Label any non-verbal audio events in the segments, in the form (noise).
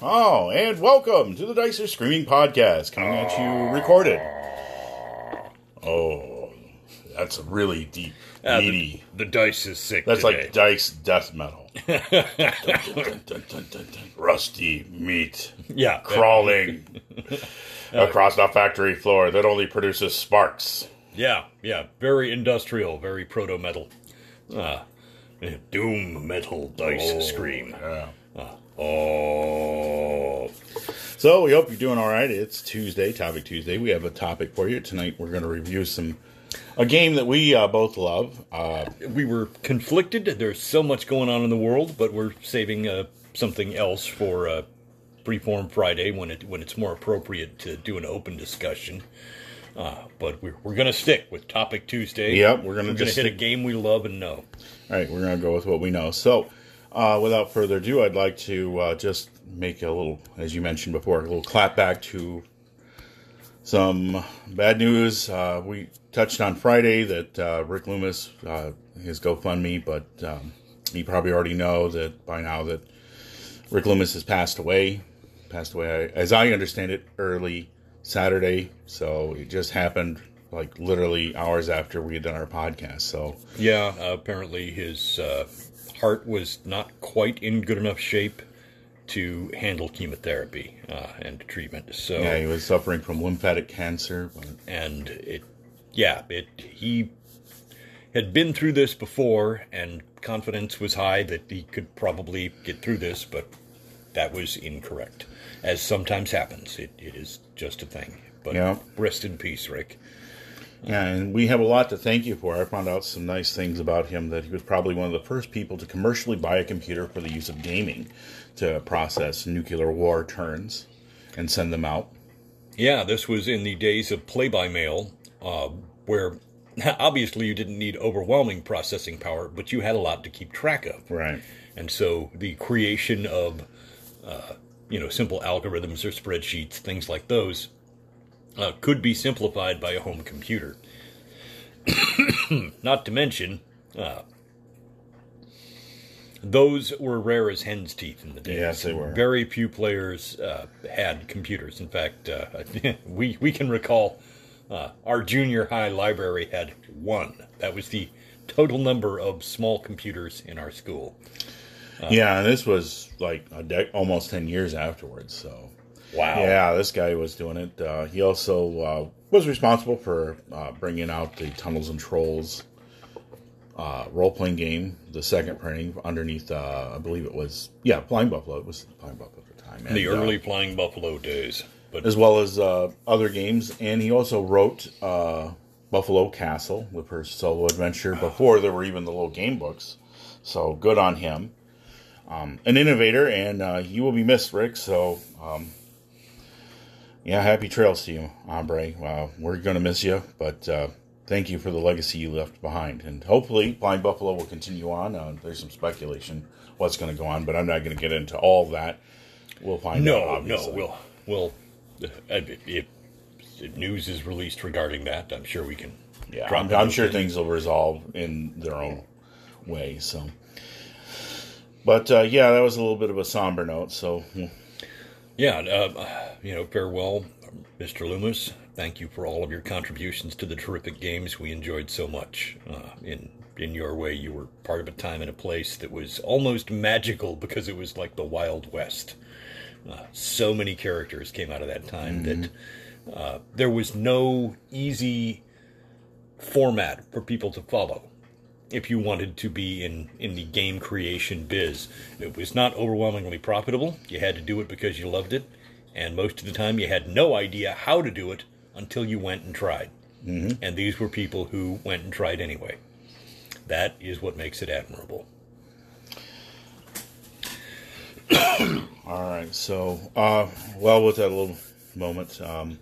Oh, and welcome to the Dice Are Screaming podcast, coming at you recorded. Oh, that's a really deep, Uh, meaty. the, the dice is sick That's today. like Dice death metal. (laughs) Dun, dun, dun. Rusty meat yeah, crawling (laughs) across the factory floor that only produces sparks. yeah, yeah. Very industrial, very proto metal. Uh, doom metal dice Oh, scream. Yeah. Oh, So we hope you're doing all right. It's Tuesday, Topic Tuesday. We have a topic for you tonight. We're going to review some a game that we uh, both love. Uh, we were conflicted. There's so much going on in the world, but we're saving uh, something else for uh, Freeform Friday when it when it's more appropriate to do an open discussion. Uh, but we're, we're going to stick with Topic Tuesday. Yep, we're gonna we're going to just hit a game we love and know. All right, we're going to go with what we know. So, uh, without further ado, I'd like to uh, just make a little, as you mentioned before, a little clap back to some bad news. Uh, we touched on Friday that uh, Rick Loomis, uh, his GoFundMe, but um, you probably already know that by now that Rick Loomis has passed away. Passed away, as I understand it, early Saturday. So it just happened like literally hours after we had done our podcast. So Yeah, apparently his uh, heart was not quite in good enough shape to handle chemotherapy uh, and treatment. So Yeah, he was suffering from lymphatic cancer. But and it yeah it he had been through this before and confidence was high that he could probably get through this but that was incorrect as sometimes happens it, it is just a thing but Yeah. rest in peace rick yeah, and we have a lot to thank you for. I found out some nice things about him that he was probably one of the first people to commercially buy a computer for the use of gaming to process nuclear war turns and send them out. yeah this was in the days of play-by-mail uh, where (laughs) obviously you didn't need overwhelming processing power but you had a lot to keep track of Right. And so the creation of, uh, you know, simple algorithms or spreadsheets, things like those, uh, could be simplified by a home computer. (coughs) Not to mention, uh, those were rare as hen's teeth in the day. Yes, they were. Very few players uh, had computers. In fact, uh, (laughs) we we can recall uh, our junior high library had one. That was the total number of small computers in our school. yeah, and this was like a de- almost 10 years afterwards. So, Wow. yeah, this guy was doing it. Uh, he also uh, was responsible for uh, bringing out the Tunnels and Trolls uh, role playing game, the second printing underneath, uh, I believe it was, yeah, Flying Buffalo. It was Flying Buffalo at the time. And, the uh, early Flying Buffalo days. But as well as uh, other games. And he also wrote uh, Buffalo Castle the first solo adventure before there were even the little game books. So good on him. Um, an innovator, and uh, you will be missed, Rick. So, um, yeah, happy trails to you, Ombre. Uh, we're going to miss you, but uh, thank you for the legacy you left behind. And hopefully, Flying Buffalo will continue on. Uh, there's some speculation what's going to go on, but I'm not going to get into all that. We'll find out. no, no, we'll we'll uh, if, if, if news is released regarding that, I'm sure we can. Yeah, I'm, I'm in. sure things will resolve in their own way. So, but uh, yeah, that was a little bit of a somber note. So, Yeah, uh, you know, farewell, Mr. Loomis. Thank you for all of your contributions to the terrific games we enjoyed so much. Uh, in in your way, you were part of a time and a place that was almost magical because it was like the Wild West. Uh, so many characters came out of that time that uh, there was no easy format for people to follow if you wanted to be in, in the game creation biz. It was not overwhelmingly profitable. You had to do it because you loved it. And most of the time, you had no idea how to do it until you went and tried. Mm-hmm. And these were people who went and tried anyway. That is what makes it admirable. (coughs) all right. So, uh, well, with that little moment, um,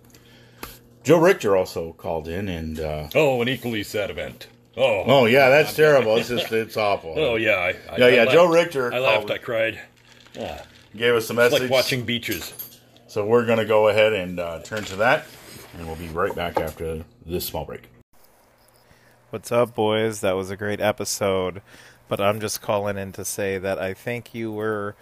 Joe Richter also called in, and uh, Oh, an equally sad event. Oh, oh yeah, that's (laughs) terrible. It's just it's awful. oh yeah. I, I, yeah, I yeah. laughed. Joe Richter I laughed. called- I cried. Yeah. Gave us a It's message. like watching beaches. So we're going to go ahead and uh, turn to that, and we'll be right back after this small break. What's up, boys? That was a great episode. But I'm just calling in to say that I think you were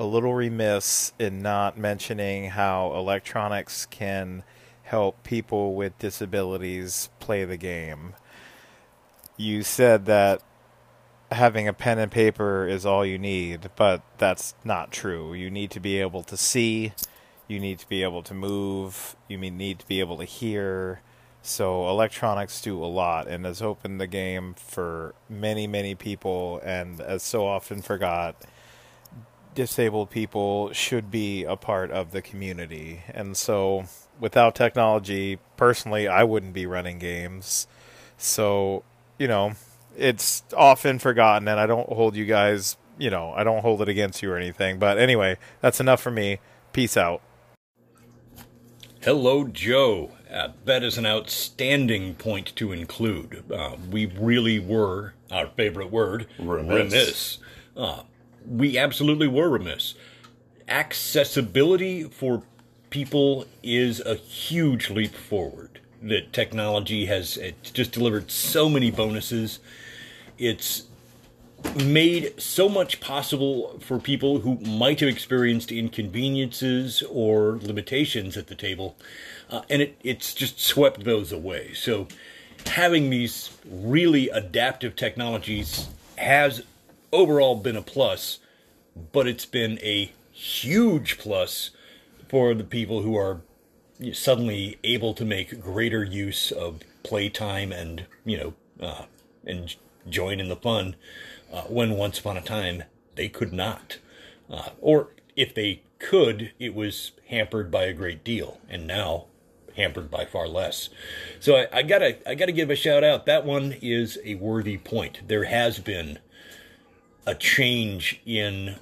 a little remiss in not mentioning how electronics can help people with disabilities play the game. You said that having a pen and paper is all you need, but that's not true. You need to be able to see, you need to be able to move, you need to be able to hear. So electronics do a lot and has opened the game for many, many people and as so often forgot disabled people should be a part of the community. And so without technology, personally I wouldn't be running games. So, you know, it's often forgotten, and I don't hold you guys, you know, I don't hold it against you or anything. But anyway, that's enough for me. Peace out. Hello, Joe. Uh, that is an outstanding point to include. Uh, we really were, our favorite word, Remiss. remiss. Uh, we absolutely were remiss. Accessibility for people is a huge leap forward. That technology has it's just delivered so many bonuses. It's made so much possible for people who might have experienced inconveniences or limitations at the table, uh, and it, it's just swept those away. So, having these really adaptive technologies has overall been a plus, but it's been a huge plus for the people who are suddenly able to make greater use of playtime and you know uh, and join in the fun uh, when once upon a time they could not. Uh, or if they could, it was hampered by a great deal, and now hampered by far less. So I, I gotta I gotta give a shout out. That one is a worthy point. There has been a change in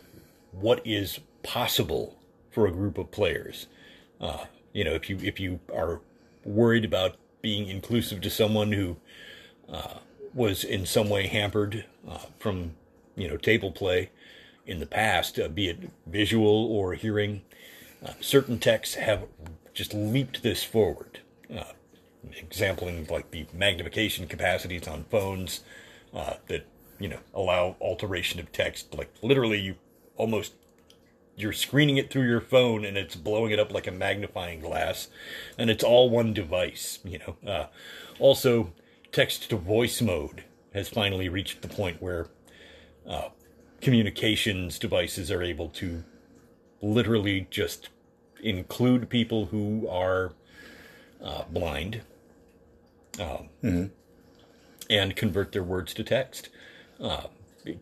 what is possible for a group of players. Uh, you know, if you if you are worried about being inclusive to someone who uh, was in some way hampered uh, from you know table play in the past, uh, be it visual or hearing. Uh, certain texts have just leaped this forward. Uh, exampling like the magnification capacities on phones uh, that you know allow alteration of text. Like literally, you almost you're screening it through your phone and it's blowing it up like a magnifying glass, and it's all one device. You know. Uh, also, text to voice mode has finally reached the point where uh, communications devices are able to literally just include people who are uh, blind um, and convert their words to text. Uh,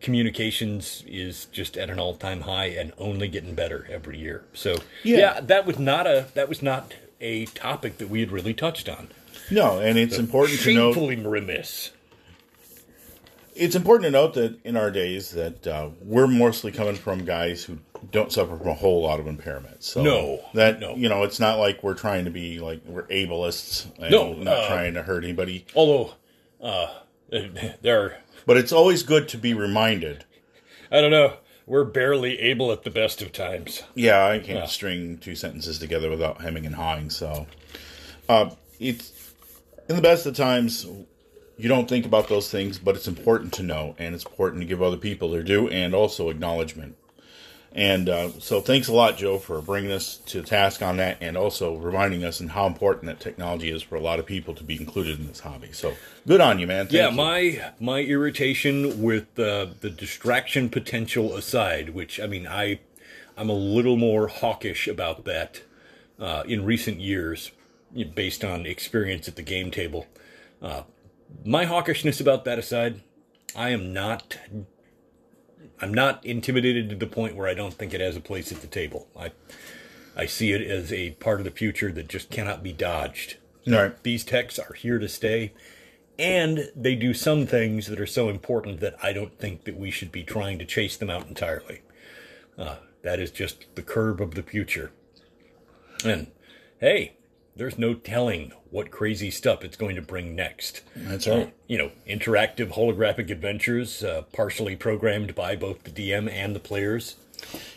communications is just at an all-time high and only getting better every year. So Yeah. yeah, that was not a that was not a topic that we had really touched on. No, and it's important to note. Shamefully remiss. It's important to note that in our days that uh, we're mostly coming from guys who don't suffer from a whole lot of impairments. So No, that no. you know, it's not like we're trying to be like we're ableists. And No, not uh, trying to hurt anybody. Although uh, (laughs) there are But it's always good to be reminded. I don't know. We're barely able at the best of times. Yeah, I can't string two sentences together without hemming and hawing. So, uh, it's in the best of times. You don't think about those things, but it's important to know, and it's important to give other people their due and also acknowledgement. And uh, so, thanks a lot, Joe, for bringing us to task on that, and also reminding us and how important that technology is for a lot of people to be included in this hobby. So, good on you, man. Thank yeah, you. my my irritation with uh, the distraction potential aside, which I mean, I I'm a little more hawkish about that uh, in recent years, based on experience at the game table. Uh, my hawkishness about that aside, I am not. I'm not intimidated to the point where I don't think it has a place at the table. I I see it as a part of the future that just cannot be dodged. All right. These techs are here to stay, and they do some things that are so important that I don't think that we should be trying to chase them out entirely. Uh, that is just the curve of the future. And hey, there's no telling what crazy stuff it's going to bring next. That's right. You know, interactive holographic adventures, uh, partially programmed by both the DM and the players.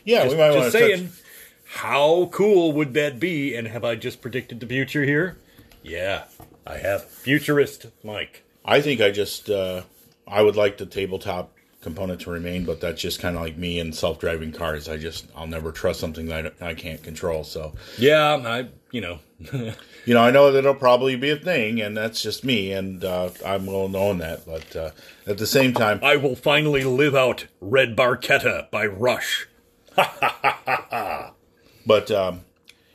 Yeah, Just, we might want just to saying, touch. how cool would that be? And have I just predicted the future here? Yeah, I have. Futurist Mike. I think I just uh, I would like the tabletop component to remain, but that's just kind of like me and self-driving cars. I just I'll never trust something that I, I can't control. So Yeah, I you know (laughs) you know I know that it'll probably be a thing, and that's just me, and uh, I'm willing to own that. But uh, at the same time, I will finally live out Red Barchetta by Rush. (laughs) But um,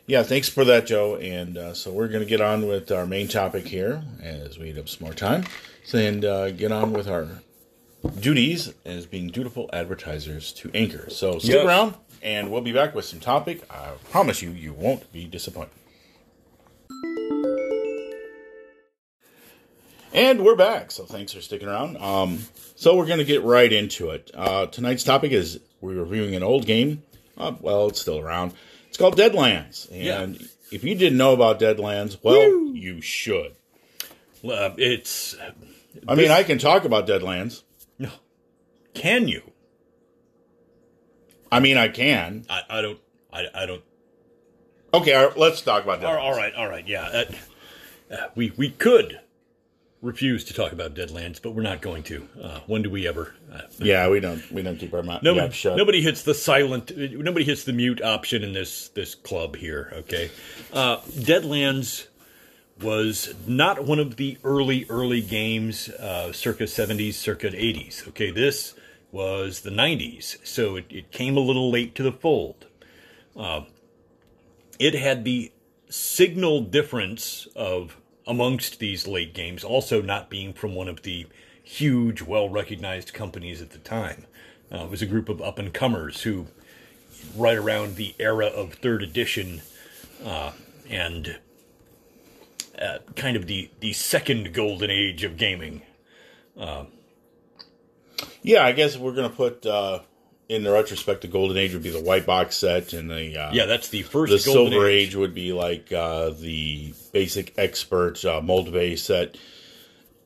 yeah, thanks for that, Joe. And uh, so we're going to get on with our main topic here as we eat up some more time, and uh, get on with our duties as being dutiful advertisers to Anchor. So stick Yes. around, and we'll be back with some topic. I promise you, you won't be disappointed. And we're back, so thanks for sticking around. Um, so we're going to get right into it. Uh, tonight's topic is we're reviewing an old game. Uh, well, it's still around. It's called Deadlands, and if you didn't know about Deadlands, well, you should. Uh, it's I mean, I can talk about Deadlands. no. Can you? I mean, I can. I, I don't. I, I don't. Okay, right, let's talk about Deadlands. All right, all right, yeah. Uh, uh, we we could refuse to talk about Deadlands, but we're not going to. Uh, when do we ever? Uh, Yeah, we don't we don't keep our mouth nobody, shut. nobody hits the silent. Nobody hits the mute option in this this club here. Okay, uh, Deadlands was not one of the early early games, uh, circa seventies, circa eighties. Okay, this was the nineties, so it, it came a little late to the fold. Uh, it had the signal difference of amongst these late games also not being from one of the huge, well recognized companies at the time. Uh, it was a group of up and comers who, right around the era of third edition uh, and uh, kind of the, the second golden age of gaming. yeah, I guess we're gonna put uh, in the retrospect the golden age would be the white box set, and the uh, Yeah, that's the first the golden silver age. age. would be like uh, the basic expert uh, mold base set.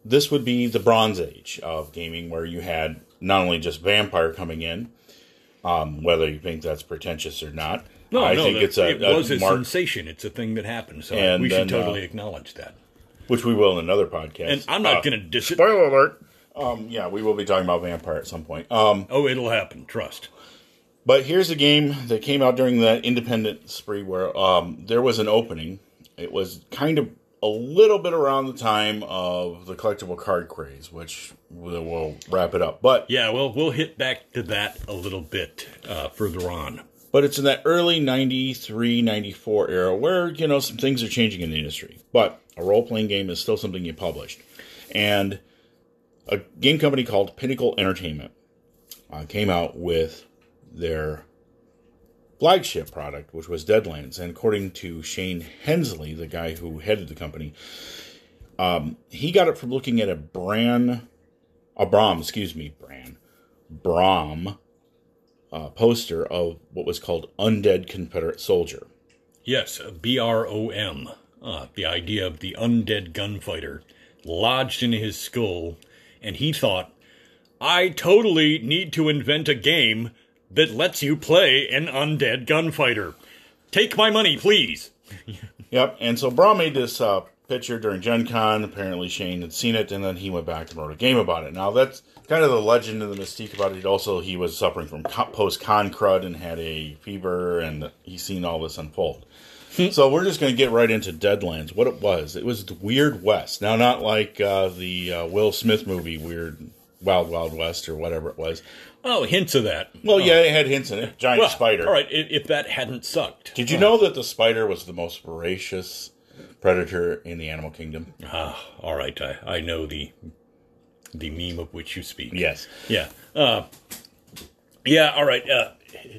This would be the bronze age of gaming, where you had not only just vampire coming in, um, whether you think that's pretentious or not. No, I no, think that- it's a, it was a, mark, sensation. It's a thing that happened, so And we should then, uh, totally acknowledge that. which we will in another podcast. And I'm not Uh, going to diss it. Spoiler alert. Um, yeah, we will be talking about vampire at some point. Um, Oh, it'll happen. Trust. But here's a game that came out during that independent spree where um, there was an opening. It was kind of a little bit around the time of the collectible card craze, which we'll, wrap it up. But Yeah, well, we'll hit back to that a little bit uh, further on. but it's in that early 93, 94 era where, you know, some things are changing in the industry. But a role playing game is still something you published. And a game company called Pinnacle Entertainment uh, came out with their flagship product, which was Deadlands. And according to Shane Hensley, the guy who headed the company, um, he got it from looking at a Bran, a Brom, excuse me, Bran, Brom uh, poster of what was called Undead Confederate Soldier. Yes, B R O M. Uh, the idea of the undead gunfighter lodged in his skull, and he thought, I totally need to invent a game that lets you play an undead gunfighter. Take my money, please. (laughs) Yep, and so Braun made this uh, picture during Gen Con. Apparently, Shane had seen it, and then he went back and wrote a game about it. Now, that's kind of the legend and the mystique about it. Also, he was suffering from post con crud and had a fever, and he's seen all this unfold. So, we're just going to get right into Deadlands. What it was, it was the Weird West. Now, not like uh, the uh, Will Smith movie, Weird Wild Wild West, or whatever it was. Oh, hints of that. Well, yeah, it had hints in it. Giant Well, spider. All right, if that hadn't sucked. Did you know that the spider was the most voracious predator in the animal kingdom? Ah, all right, I, I know the the meme of which you speak. Yes. Yeah. Uh, yeah, all right. Uh,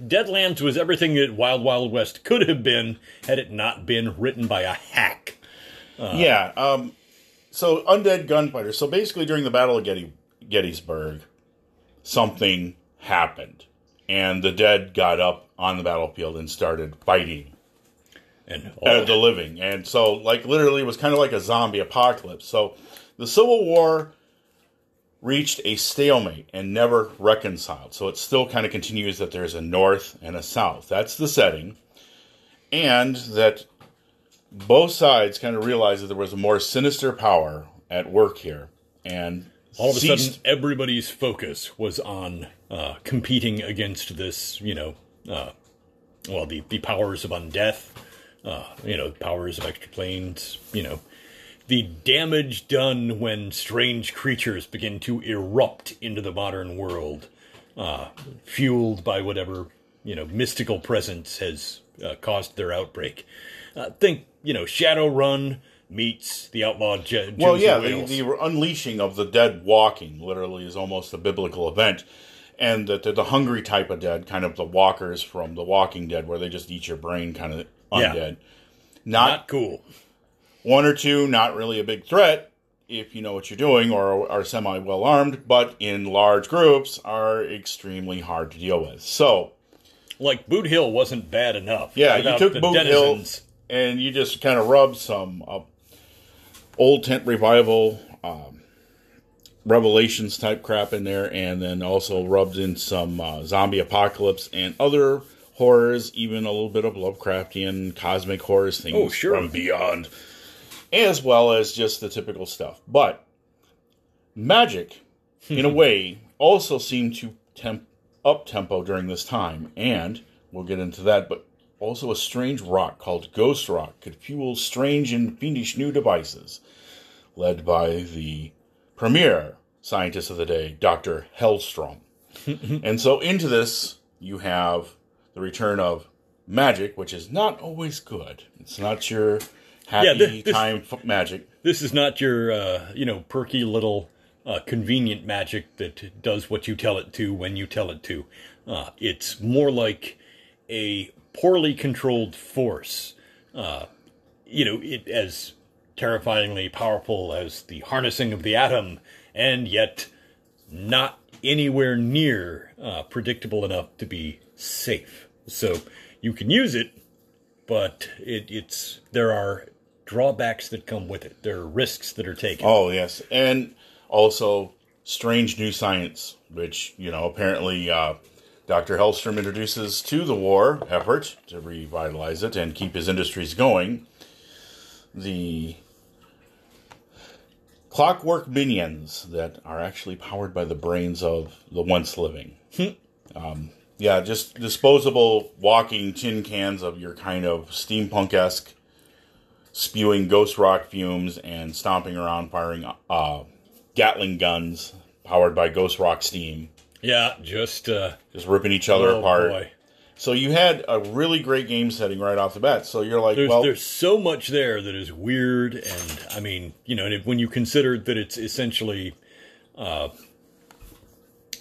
Deadlands was everything that Wild Wild West could have been had it not been written by a hack. yeah. Um, so undead gunfighter. So basically, during the Battle of Getty, Gettysburg, something happened, and the dead got up on the battlefield and started fighting And uh, the living. And so, like, literally, it was kind of like a zombie apocalypse. So the Civil War reached a stalemate and never reconciled. So it still kind of continues that there's a north and a south. That's the setting. And that both sides kind of realized that there was a more sinister power at work here. And All of a ceased- sudden, everybody's focus was on uh, competing against this, you know, uh, well, the, the powers of undeath, uh, you know, powers of extra planes, you know, the damage done when strange creatures begin to erupt into the modern world, uh, fueled by whatever, you know, mystical presence has uh, caused their outbreak. Uh, think, you know, Shadowrun meets the outlawed Je- Well, yeah, the, the unleashing of the dead walking literally is almost a biblical event. And that the, the hungry type of dead, kind of the walkers from The Walking Dead, where they just eat your brain, kind of Yeah. undead. Not Not cool. One or two, not really a big threat if you know what you're doing or are semi well armed, but in large groups are extremely hard to deal with. So, Like Boot Hill wasn't bad enough. yeah, you took Boot Hill and you just kind of rubbed some uh, old tent revival, um, revelations type crap in there, and then also rubbed in some uh, zombie apocalypse and other horrors, even a little bit of Lovecraftian cosmic horrors things Oh, sure. from beyond, as well as just the typical stuff. But magic, in a (laughs) way, also seemed to temp up tempo during this time, and we'll get into that. But also, a strange rock called Ghost Rock could fuel strange and fiendish new devices, led by the premier scientist of the day, Dr. Hellstromme. (laughs) and so, into this, you have the return of magic, which is not always good. It's not your happy Yeah, thi- this- time f- magic. This is not your, uh, you know, perky little uh, convenient magic that does what you tell it to when you tell it to. Uh, it's more like a poorly controlled force. Uh, you know, it as terrifyingly powerful as the harnessing of the atom, and yet not anywhere near uh, predictable enough to be safe. So you can use it, but it, it's there are drawbacks that come with it. There are risks that are taken. Oh yes, and also strange new science, which you know apparently uh, Dr. Hellstromme introduces to the war effort to revitalize it and keep his industries going. The clockwork minions that are actually powered by the brains of the once living. um, yeah, just disposable walking tin cans of your kind of steampunk esque spewing ghost rock fumes and stomping around firing uh, Gatling guns powered by ghost rock steam, Yeah, just uh, just ripping each other oh apart. boy. So you had a really great game setting right off the bat. So you're like, There's well, there's so much there that is weird, and I mean, you know, and if, when you consider that it's essentially uh,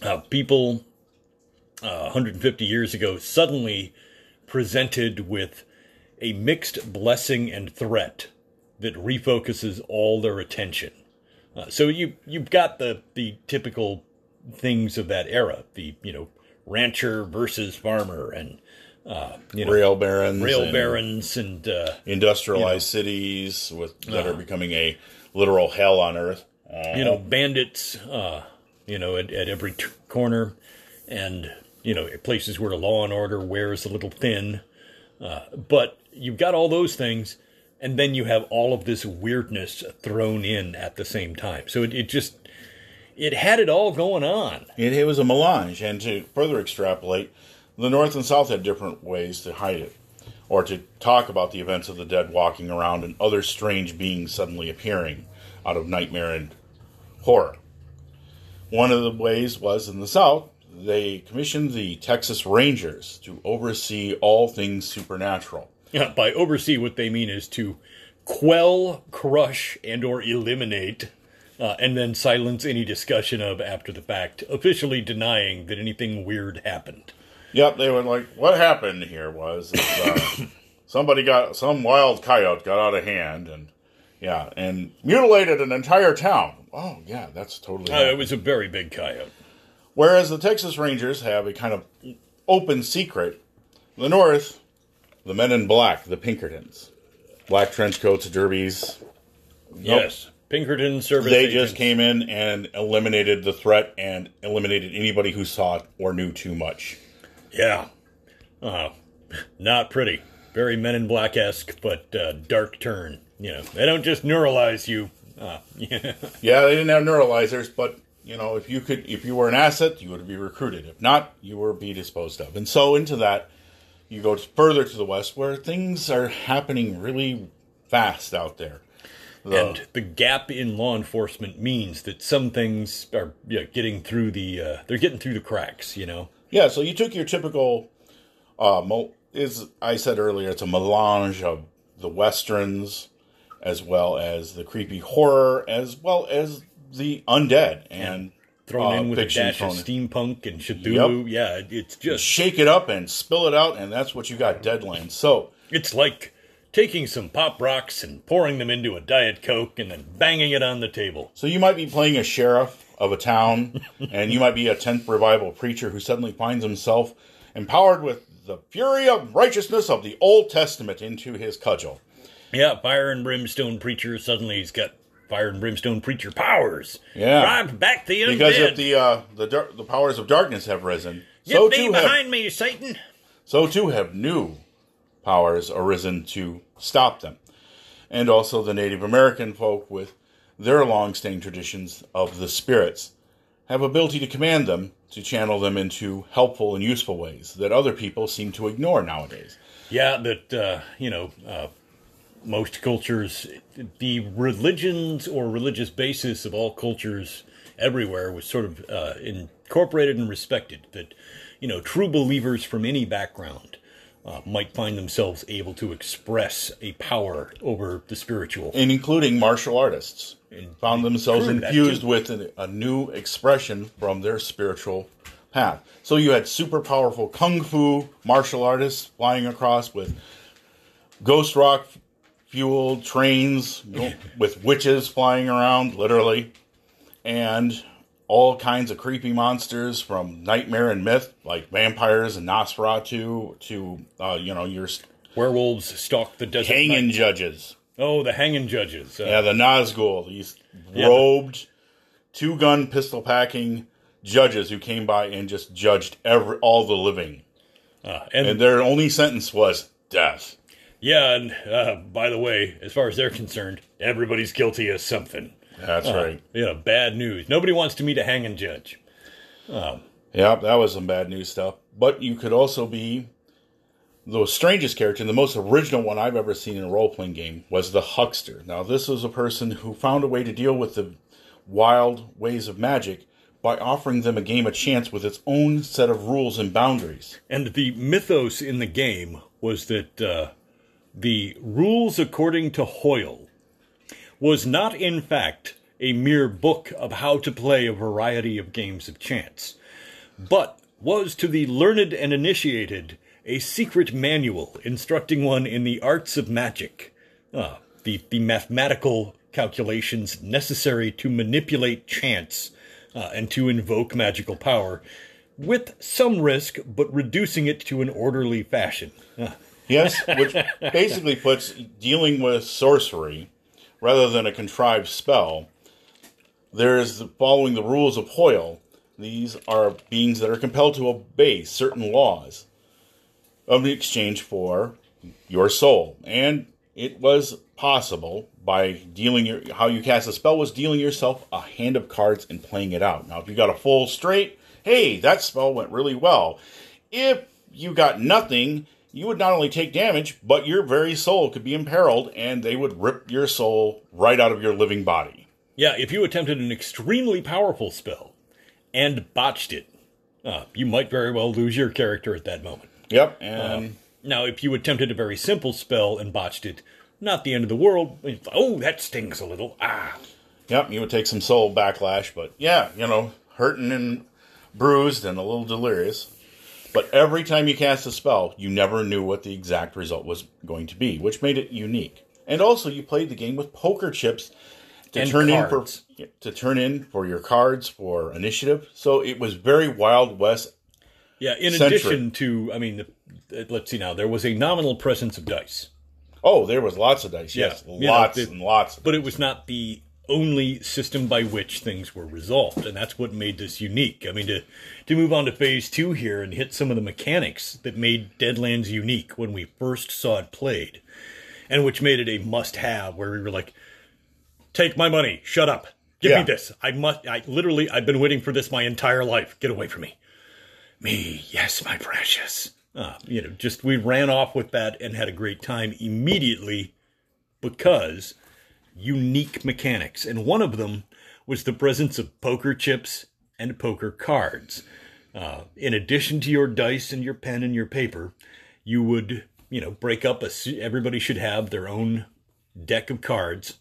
uh, people uh, 150 years ago suddenly presented with a mixed blessing and threat that refocuses all their attention. Uh, so you you've got the the typical things of that era, the you know rancher versus farmer, and uh, you know rail barons, rail and barons and uh, industrialized cities with that are becoming a literal hell on earth. you know bandits uh, you know at, at every t- corner and you know places where the law and order wears a little thin uh, but you've got all those things and then you have all of this weirdness thrown in at the same time so it, it just it had it all going on It, it was a melange, and to further extrapolate, the North and South had different ways to hide it, or to talk about the events of the dead walking around and other strange beings suddenly appearing out of nightmare and horror. One of the ways was in the South, they commissioned the Texas Rangers to oversee all things supernatural. Yeah, by oversee, what they mean is to quell, crush, and or eliminate, uh, and then silence any discussion of after the fact, officially denying that anything weird happened. Yep, they were like, what happened here was is, uh, (coughs) somebody got some wild coyote got out of hand and yeah, and mutilated an entire town. Oh yeah, that's totally. Uh, it was a very big coyote. Whereas the Texas Rangers have a kind of open secret. The North, the men in black, the Pinkertons, black trench coats, derbies. Yes, Pinkerton service. They agents. just came in and eliminated the threat and eliminated anybody who saw it or knew too much. Yeah, uh, not pretty. Very Men in Black esque, but uh, dark turn. You know, they don't just neuralize you. Uh, yeah. (laughs) Yeah, they didn't have neuralizers, but you know, if you could, if you were an asset, you would be recruited. If not, you were be disposed of. And so into that, you go further to the west, where things are happening really fast out there. The- And the gap in law enforcement means that some things are yeah, getting through the uh, they're getting through the cracks, you know. Yeah, so you took your typical, uh, mo- is I said earlier, it's a melange of the westerns, as well as the creepy horror, as well as the undead and Thrown uh, in with a dash of steampunk and Cthulhu. Yep. Yeah, it's just Shake it up and spill it out, and that's what you got. Deadlands. So it's like taking some pop rocks and pouring them into a diet coke and then banging it on the table. So you might be playing a sheriff of a town, (laughs) and you might be a 10th revival preacher who suddenly finds himself empowered with the fury of righteousness of the Old Testament into his cudgel. Yeah, fire and brimstone preacher. Suddenly he's got fire and brimstone preacher powers. Yeah. drive back the undead. Because if the uh, the dar- the powers of darkness have risen, Get so too have behind me, Satan. so too have new powers arisen to stop them. And also the Native American folk with their long-standing traditions of the spirits have ability to command them to channel them into helpful and useful ways that other people seem to ignore nowadays. Yeah, that uh, you know, uh, most cultures, the religions or religious basis of all cultures everywhere was sort of uh, incorporated and respected. That you know, true believers from any background uh, might find themselves able to express a power over the spiritual. and including martial artists, found themselves infused with a, a new expression from their spiritual path. So you had super powerful kung fu martial artists flying across with ghost rock fueled trains (laughs) with witches flying around, literally, and all kinds of creepy monsters from nightmare and myth, like vampires and Nosferatu, to uh, you know your Werewolves stalk the desert. hanging night- judges. Oh, the hanging judges. Uh, Yeah, the Nazgul, these Yeah, the- robed, two gun pistol packing judges who came by and just judged every all the living, uh, and and their only sentence was death. Yeah, and uh, by the way, as far as they're concerned, everybody's guilty of something. That's Uh, right. Yeah, bad news. Nobody wants to meet a hanging judge. Yeah, that was some bad news stuff. But you could also be the strangest character, and the most original one I've ever seen in a role playing game was the Huckster. Now, this was a person who found a way to deal with the wild ways of magic by offering them a game a chance with its own set of rules and boundaries. And the mythos in the game was that uh, the rules according to Hoyle was not, in fact, a mere book of how to play a variety of games of chance, but was to the learned and initiated a secret manual instructing one in the arts of magic, uh, the, the mathematical calculations necessary to manipulate chance uh, and to invoke magical power, with some risk, but reducing it to an orderly fashion. Uh, Yes, which (laughs) basically puts dealing with sorcery rather than a contrived spell. There is the, following the rules of Hoyle. These are beings that are compelled to obey certain laws of the exchange for your soul, and it was possible by dealing your how you cast a spell was dealing yourself a hand of cards and playing it out. Now, if you got a full straight, hey, that spell went really well. If you got nothing, you would not only take damage, but your very soul could be imperiled, and they would rip your soul right out of your living body. yeah, if you attempted an extremely powerful spell and botched it, uh, you might very well lose your character at that moment. Yep, and Now, if you attempted a very simple spell and botched it, not the end of the world. Oh, that stings a little. Ah. Yep, you would take some soul backlash, but yeah, you know, hurting and bruised and a little delirious. But every time you cast a spell, you never knew what the exact result was going to be, which made it unique. And also, you played the game with poker chips to And turn cards. in for to turn in for your cards for initiative. So it was very Wild West. Yeah, in Centric. addition to, I mean, the, uh, let's see now, there was a nominal presence of dice, Oh, there was lots of dice. Yes, Yeah. You know, lots and lots. Of but it was not the only system by which things were resolved, and that's what made this unique. I mean, to to move on to phase two here and hit some of the mechanics that made Deadlands unique when we first saw it played, and which made it a must-have, where we were like, take my money. Shut up. Give Yeah. me this. I must. I literally. I've been waiting for this my entire life. Get away from me. Me, yes, my precious. Uh, you know, just we ran off with that and had a great time immediately because unique mechanics, and one of them was the presence of poker chips and poker cards. Uh, in addition to your dice and your pen and your paper, you would, you know, break up a. Everybody should have their own deck of cards,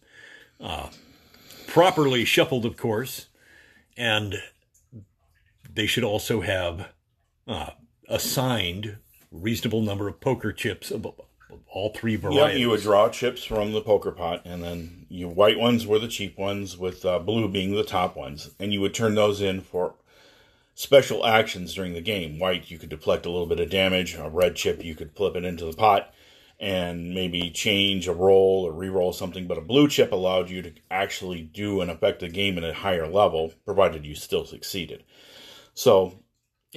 uh, properly shuffled, of course, and they should also have uh, assigned reasonable number of poker chips of all three Yep, varieties. you would draw chips from the poker pot, and then your white ones were the cheap ones, with uh, blue being the top ones, and you would turn those in for special actions during the game. White, you could deflect a little bit of damage. A red chip, you could flip it into the pot and maybe change a roll or re-roll something. But a blue chip allowed you to actually do and affect the game at a higher level, provided you still succeeded. So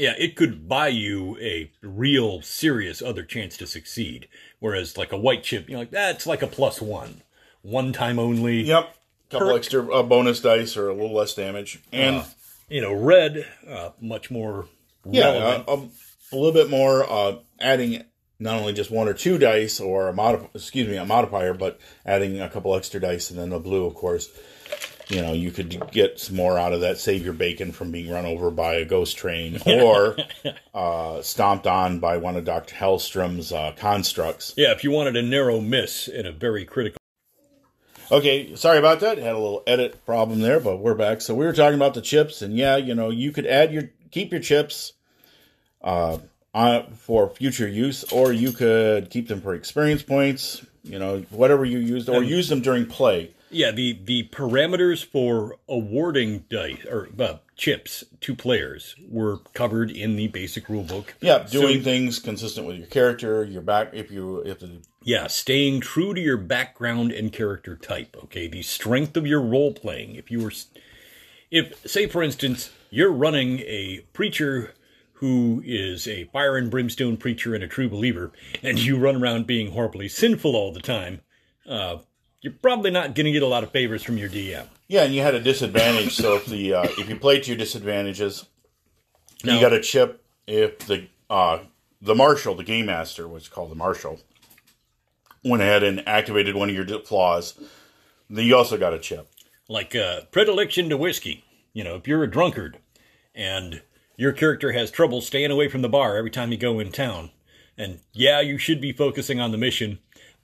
Yeah, it could buy you a real serious other chance to succeed. Whereas like a white chip, you know, like that's like a plus one, one time only. Yep. Couple Per- extra uh, bonus dice or a little less damage. And You know, red, uh, much more yeah, relevant. uh, a little bit more uh, adding not only just one or two dice or a modif- excuse me, a modifier, but adding a couple extra dice and then the blue, of course. You know, you could get some more out of that. Save your bacon from being run over by a ghost train (laughs) or uh, stomped on by one of Dr. Hellstromme's uh, constructs. yeah, if you wanted a narrow miss in a very critical. Okay, sorry about that. Had a little edit problem there, but we're back. So we were talking about the chips, and yeah, you know, you could add your keep your chips uh, on, for future use, or you could keep them for experience points. You know, whatever you used, or use them during play. Yeah, the the parameters for awarding dice or uh, chips to players were covered in the basic rule book. Yeah, doing So- things consistent with your character, your back. If you if the Yeah, staying true to your background and character type. Okay, the strength of your role playing. If you were, if say for instance, you're running a preacher who is a fire and brimstone preacher and a true believer, and you run around being horribly sinful all the time, uh, you're probably not going to get a lot of favors from your DM. yeah, and you had a disadvantage. so if the uh, (laughs) if you played to your disadvantages, Now- you got a chip. If the uh, the marshal, the game master, what's called the marshal, went ahead and activated one of your flaws, then you also got a chip. like uh, predilection to whiskey. You know, if you're a drunkard and your character has trouble staying away from the bar every time you go in town, and yeah, you should be focusing on the mission,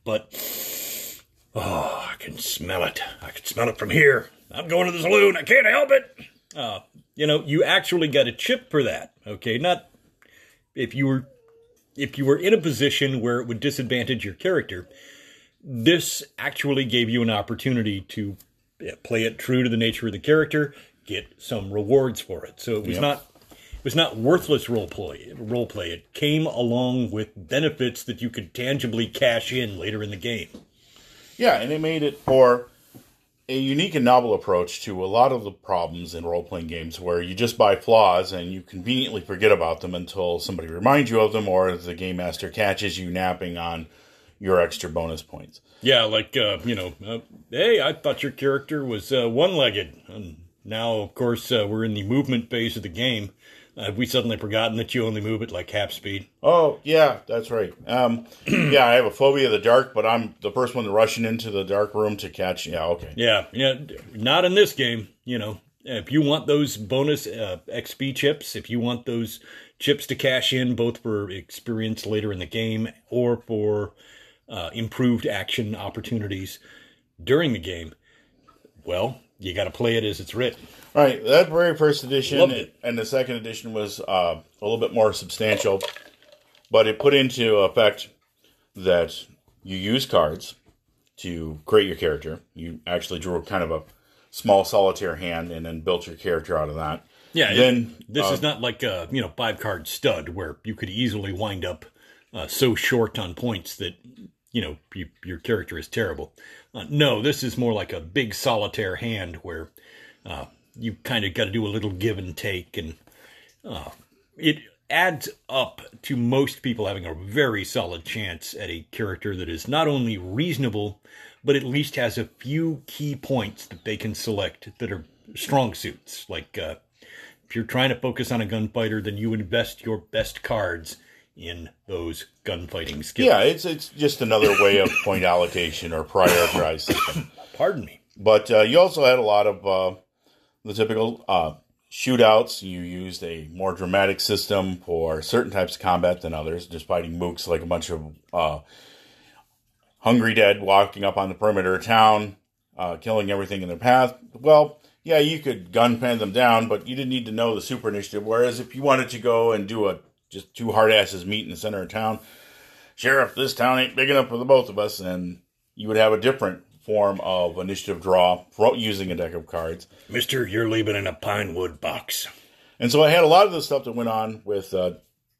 but oh, I can smell it. I can smell it from here. I'm going to the saloon. I can't help it. Uh, you know, you actually got a chip for that. Okay, not if you were if you were in a position where it would disadvantage your character. This actually gave you an opportunity to play it true to the nature of the character, get some rewards for it. So it was Yep. not it was not worthless role play. Role play. It came along with benefits that you could tangibly cash in later in the game. Yeah, and it made it for a unique and novel approach to a lot of the problems in role playing games where you just buy flaws and you conveniently forget about them until somebody reminds you of them or the game master catches you napping on your extra bonus points. Yeah, like uh, you know, uh, hey, I thought your character was uh, one-legged, and now, of course, uh, we're in the movement phase of the game. Have we suddenly forgotten that you only move at like half speed? Oh, yeah, that's right. Um, (clears throat) yeah, I have a phobia of the dark, but I'm the first one rushing into the dark room to catch. Yeah, okay. Yeah, yeah, not in this game. You know, if you want those bonus uh, XP chips, if you want those chips to cash in, both for experience later in the game or for uh, improved action opportunities during the game, well, you got to play it as it's written. All right, that very first edition it. and the second edition was uh, a little bit more substantial, but it put into effect that you use cards to create your character. You actually drew kind of a small solitaire hand and then built your character out of that. Yeah, it- Then this uh, is not like a you know five card stud where you could easily wind up uh, so short on points that you know you, your character is terrible. Uh, no, this is more like a big solitaire hand where uh, you kind of got to do a little give and take, and uh, it adds up to most people having a very solid chance at a character that is not only reasonable but at least has a few key points that they can select that are strong suits. Like uh, if you're trying to focus on a gunfighter, then you invest your best cards in those gunfighting skills. Yeah, it's it's just another way of point allocation or prioritize (coughs) system. Pardon me. But uh, you also had a lot of uh, the typical uh, shootouts. You used a more dramatic system for certain types of combat than others, just fighting mooks like a bunch of uh, hungry dead walking up on the perimeter of town, uh, killing everything in their path. Well, yeah, you could gun gunpan them down, but you didn't need to know the super initiative. Whereas if you wanted to go and do a just two hard asses meet in the center of town, sheriff, this town ain't big enough for the both of us, and you would have a different form of initiative draw using a deck of cards. Mister, you're leaving in a pine wood box. And so I had a lot of the stuff that went on with uh,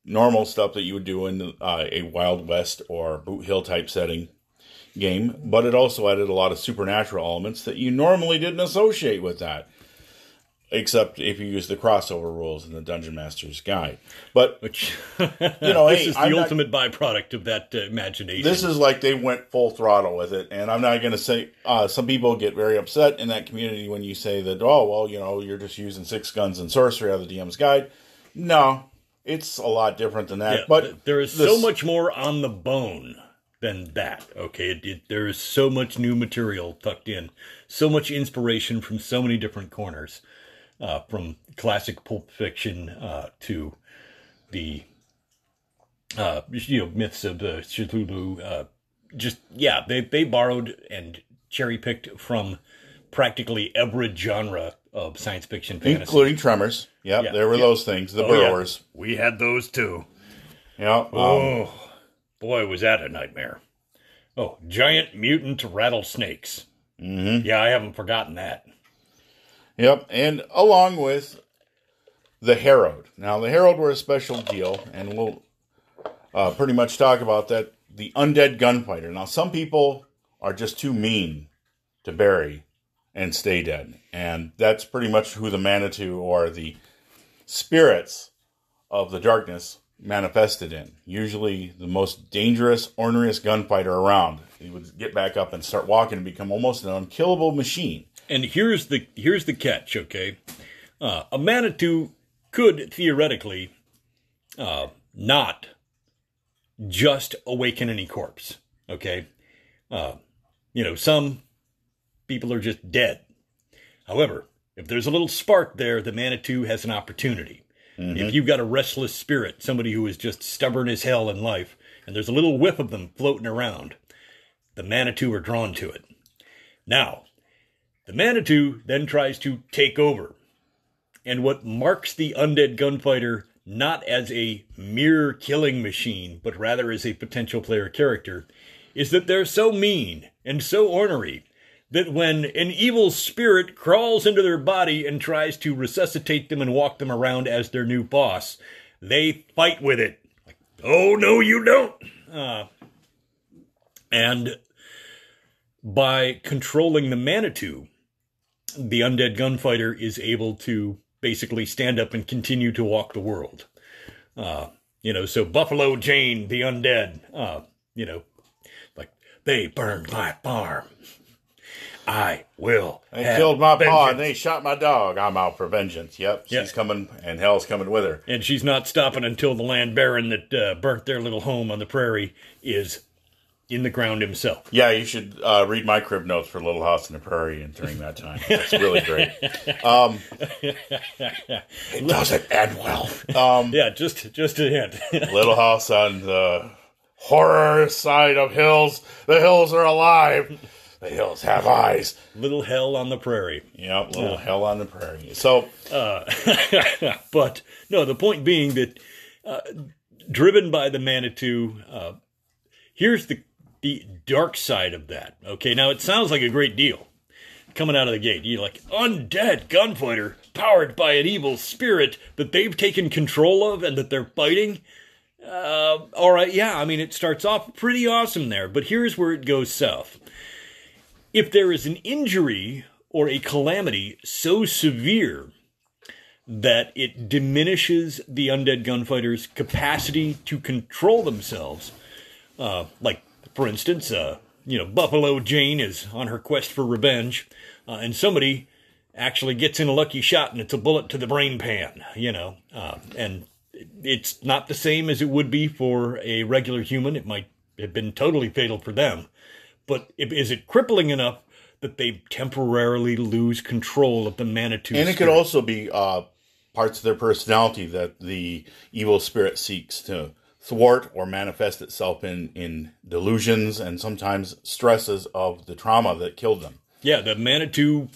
normal stuff that you would do in uh, a Wild West or Boot Hill type setting game, but it also added a lot of supernatural elements that you normally didn't associate with that except if you use the crossover rules in the Dungeon Master's Guide. But Which (laughs) you know, (laughs) this hey, is the I'm not- ultimate byproduct of that uh, imagination. this is like they went full throttle with it, and I'm not going to say. Uh, some people get very upset in that community when you say that. Oh well, you know, you're just using six guns and sorcery out of the DM's Guide. No, it's a lot different than that. Yeah, but th- there is this- so much more on the bone than that. Okay, it, it, there is so much new material tucked in, so much inspiration from so many different corners, uh, from classic pulp fiction uh, to the uh, you know myths of uh, Cthulhu. Uh, just yeah, they they borrowed and cherry picked from practically every genre of science fiction fantasy. including Tremors. Yep, Yeah, there were yeah. those things. The Oh, yeah. Burrowers. We had those too. Yeah. um, Oh, boy, was that a nightmare. Oh, giant mutant rattlesnakes. Mm-hmm. Yeah, I haven't forgotten that. Yep, and along with the Harrowed. Now, the Harrowed were a special deal, and we'll uh, pretty much talk about that. The undead gunfighter. Now, some people are just too mean to bury and stay dead, and that's pretty much who the Manitou or the spirits of the darkness manifested in. Usually, the most dangerous, orneriest gunfighter around. He would get back up and start walking and become almost an unkillable machine. And here's the here's the catch. Okay, uh, a Manitou could theoretically uh, not just awaken any corpse. Okay, uh, you know some people are just dead. However, if there's a little spark there, the Manitou has an opportunity. If you've got a restless spirit, somebody who is just stubborn as hell in life, and there's a little whiff of them floating around, the Manitou are drawn to it. Now, the Manitou then tries to take over. And what marks the undead gunfighter not as a mere killing machine, but rather as a potential player character, is that they're so mean and so ornery that when an evil spirit crawls into their body and tries to resuscitate them and walk them around as their new boss, they fight with it. Like, oh, no, you don't. Uh, and by controlling the Manitou, the undead gunfighter is able to basically stand up and continue to walk the world. Uh, you know, so Buffalo Jane, the undead, uh, you know, like they burned my farm. I will. They killed my paw and they shot my dog. I'm out for vengeance. Yep, she's Yeah. coming and hell's coming with her. and she's not stopping until the land baron that uh, burnt their little home on the prairie is in the ground himself. Yeah, you should uh, read my crib notes for Little House in the Prairie and during that time. It's really great. (laughs) Um, (laughs) it doesn't end well. Um, (laughs) Yeah, just just a hint. Little House on the horror side of hills. The hills are alive. The hills have eyes. little hell on the prairie. Yep, little hell on the prairie. So but no, the point being that uh, driven by the Manitou, uh, here's the the dark side of that. Okay, now it sounds like a great deal coming out of the gate. You're like undead gunfighter powered by an evil spirit that they've taken control of and that they're fighting. Uh, all right, yeah, I mean it starts off pretty awesome there, but here's where it goes south. If there is an injury or a calamity so severe that it diminishes the undead gunfighter's capacity to control themselves. Uh, like, for instance, uh, you know, Buffalo Jane is on her quest for revenge, uh, and somebody actually gets in a lucky shot and it's a bullet to the brain pan, you know, uh, and it's not the same as it would be for a regular human. It might have been totally fatal for them, but is it crippling enough that they temporarily lose control of the Manitou? And it could also be uh, parts of their personality that the evil spirit seeks to thwart or manifest itself in, in delusions and sometimes stresses of the trauma that killed them. Yeah, the Manitou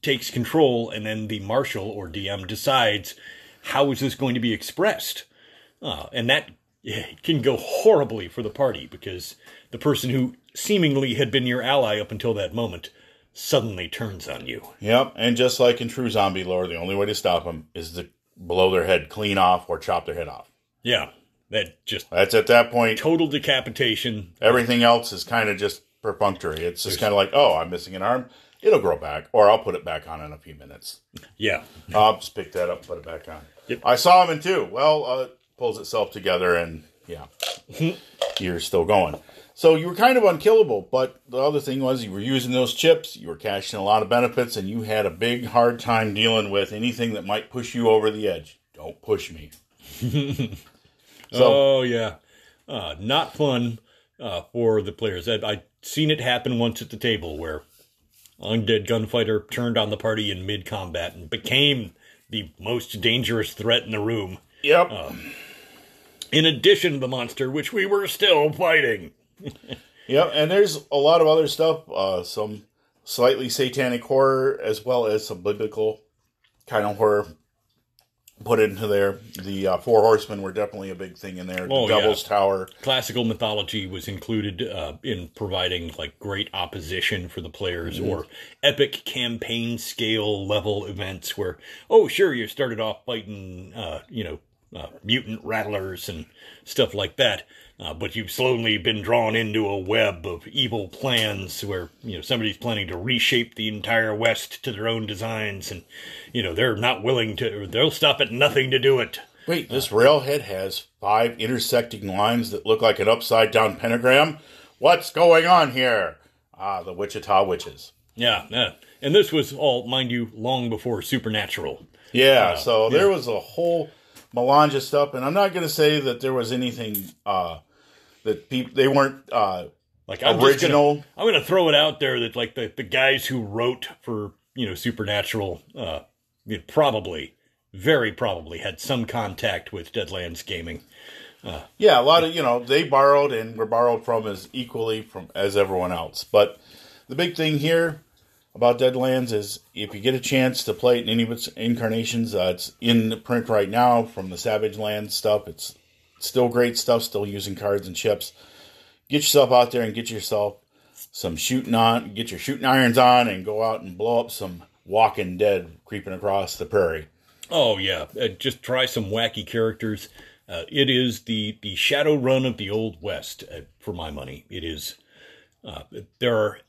takes control, and then the marshal or DM decides how is this going to be expressed, uh, and that can go horribly for the party because the person who seemingly had been your ally up until that moment suddenly turns on you. Yep, and just like in true zombie lore, the only way to stop them is to blow their head clean off or chop their head off. Yeah, that just That's at that point. total decapitation. Everything else is kind of just perfunctory. It's just kind of like, oh, I'm missing an arm. It'll grow back, or I'll put it back on in a few minutes. Yeah, I'll just pick that up, put it back on. Yep. I saw him in two. Well, uh, it pulls itself together, and yeah, you're still going. So you were kind of unkillable, but the other thing was you were using those chips, you were cashing a lot of benefits, and you had a big hard time dealing with anything that might push you over the edge. Don't push me. (laughs) so oh yeah, uh, not fun uh, for the players. I, I seen it happen once at the table where undead gunfighter turned on the party in mid combat and became the most dangerous threat in the room. yep, In addition to the monster, which we were still fighting. (laughs) Yep, and there's a lot of other stuff, uh, some slightly satanic horror as well as some biblical kind of horror put into there. The uh, Four Horsemen were definitely a big thing in there. The Oh, yeah. Devil's Tower. Classical mythology was included uh, in providing like great opposition for the players or epic campaign scale level events where, oh, sure, you started off fighting, uh, you know, uh, mutant rattlers and stuff like that. Uh, but you've slowly been drawn into a web of evil plans where, you know, somebody's planning to reshape the entire West to their own designs and, you know, they're not willing to, they'll stop at nothing to do it. Wait, this railhead has five intersecting lines that look like an upside down pentagram. What's going on here? Ah, the Wichita Witches. Yeah, yeah. And this was all, mind you, long before Supernatural. Yeah, so there was a whole melange of stuff, and I'm not going to say that there was anything uh, that people they weren't uh, Like I'm original. Gonna, I'm going to throw it out there that like the, the guys who wrote for you know Supernatural, uh, it probably, very probably had some contact with Deadlands Gaming. Yeah, a lot of you know they borrowed and were borrowed from as equally from as everyone else. But the big thing here about Deadlands is if you get a chance to play it in any of its incarnations, uh, it's in print right now from the Savage Land stuff. It's still great stuff, still using cards and chips. Get yourself out there and get yourself some shooting on, get your shooting irons on, and go out and blow up some Walking Dead creeping across the prairie. Oh yeah, uh, just try some wacky characters. Uh, it is the the Shadowrun of the old west uh, for my money. It is. Uh, there are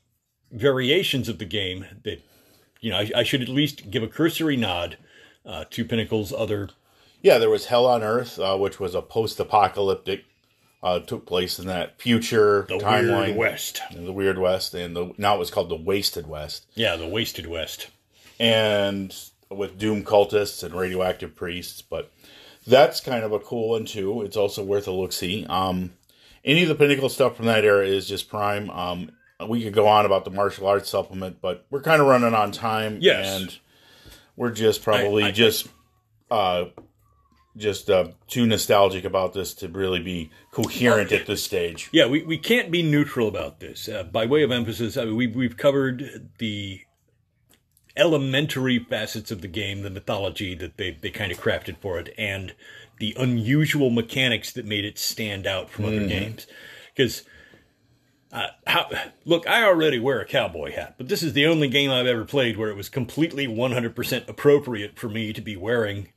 variations of the game that you know I, I should at least give a cursory nod uh, to Pinnacle's other Yeah, there was Hell on Earth, uh, which was a post-apocalyptic, uh, took place in that future the timeline, weird west. the Weird West, and the, now it was called the Wasted West, Yeah, the wasted west. and with doom cultists and radioactive priests. But that's kind of a cool one too. It's also worth a look see. Um, any of the Pinnacle stuff from that era is just prime. Um, we could go on about the martial arts supplement, but we're kind of running on time, Yes. and we're just probably I- I- just. uh, just uh, too nostalgic about this to really be coherent at this stage. Yeah, we, we can't be neutral about this. Uh, by way of emphasis, I mean, we, we've covered the elementary facets of the game, the mythology that they, they kind of crafted for it, and the unusual mechanics that made it stand out from other games. Because, uh, how, look, I already wear a cowboy hat, but this is the only game I've ever played where it was completely 100% appropriate for me to be wearing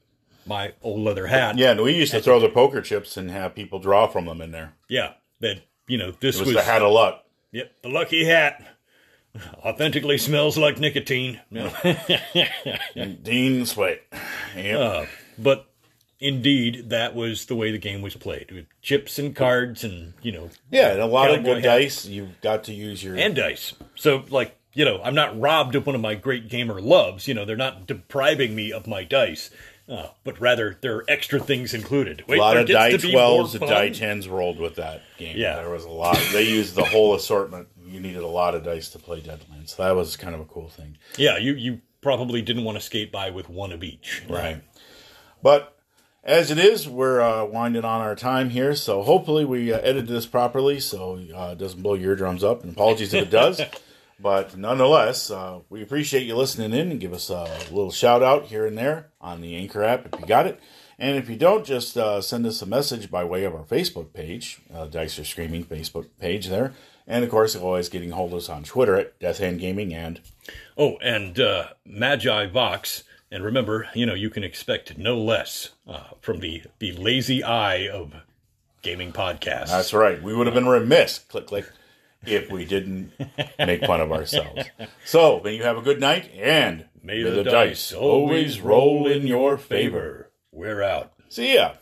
my old leather hat. Yeah, and we used to throw the poker chips and have people draw from them in there. Yeah, that, you know, this It was the hat of luck. Yep, the lucky hat. Authentically smells like nicotine. (laughs) No. Dean Sweat. Yep. Uh, but indeed that was the way the game was played with chips and cards and you know Yeah, and a lot of cowboy good hat dice. You've got to use your and dice. So like you know, I'm not robbed of one of my great gamer loves. You know, they're not depriving me of my dice, uh, but rather there are extra things included. Wait, a lot of die to be more twelves, and die tens rolled with that game. Yeah. there was a lot. They used the whole assortment. You needed a lot of dice to play Deadlands. So that was kind of a cool thing. Yeah, you you probably didn't want to skate by with one of each. Right. But as it is, we're uh, winding on our time here, so hopefully we uh, edited this properly so uh, it doesn't blow your eardrums up. And apologies if it does. (laughs) but nonetheless, uh, we appreciate you listening in and give us a little shout out here and there on the Anchor app if you got it. And if you don't, just uh, send us a message by way of our Facebook page, uh, Dice Are Screaming Facebook page there. And of course, always getting hold of us on Twitter at Death Hand Gaming and Oh, and uh, Magi Vox. And remember, you know, you can expect no less uh, from the the lazy eye of gaming podcasts. That's right. We would have been remiss, click, click, if we didn't make fun of ourselves. So, may you have a good night, and May the, dice always roll in your favor. We're out. See ya.